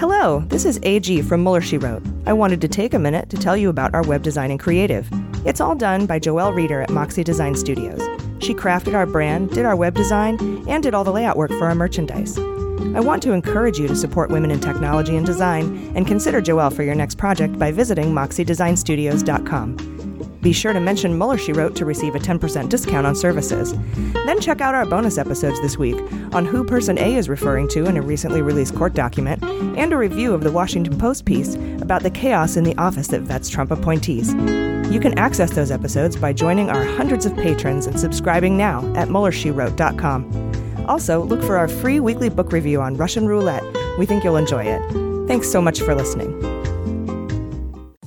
Hello, this is AG from Mueller She Wrote. I wanted to take a minute to tell you about our web design and creative. It's all done by Joelle Reeder at Moxie Design Studios. She crafted our brand, did our web design, and did all the layout work for our merchandise. I want to encourage you to support women in technology and design and consider Joelle for your next project by visiting moxiedesignstudios.com. Be sure to mention Mueller She Wrote to receive a 10% discount on services. Then check out our bonus episodes this week on who Person A is referring to in a recently released court document and a review of the Washington Post piece about the chaos in the office that vets Trump appointees. You can access those episodes by joining our hundreds of patrons and subscribing now at MuellerSheWrote.com. Also, look for our free weekly book review on Russian roulette. We think you'll enjoy it. Thanks so much for listening.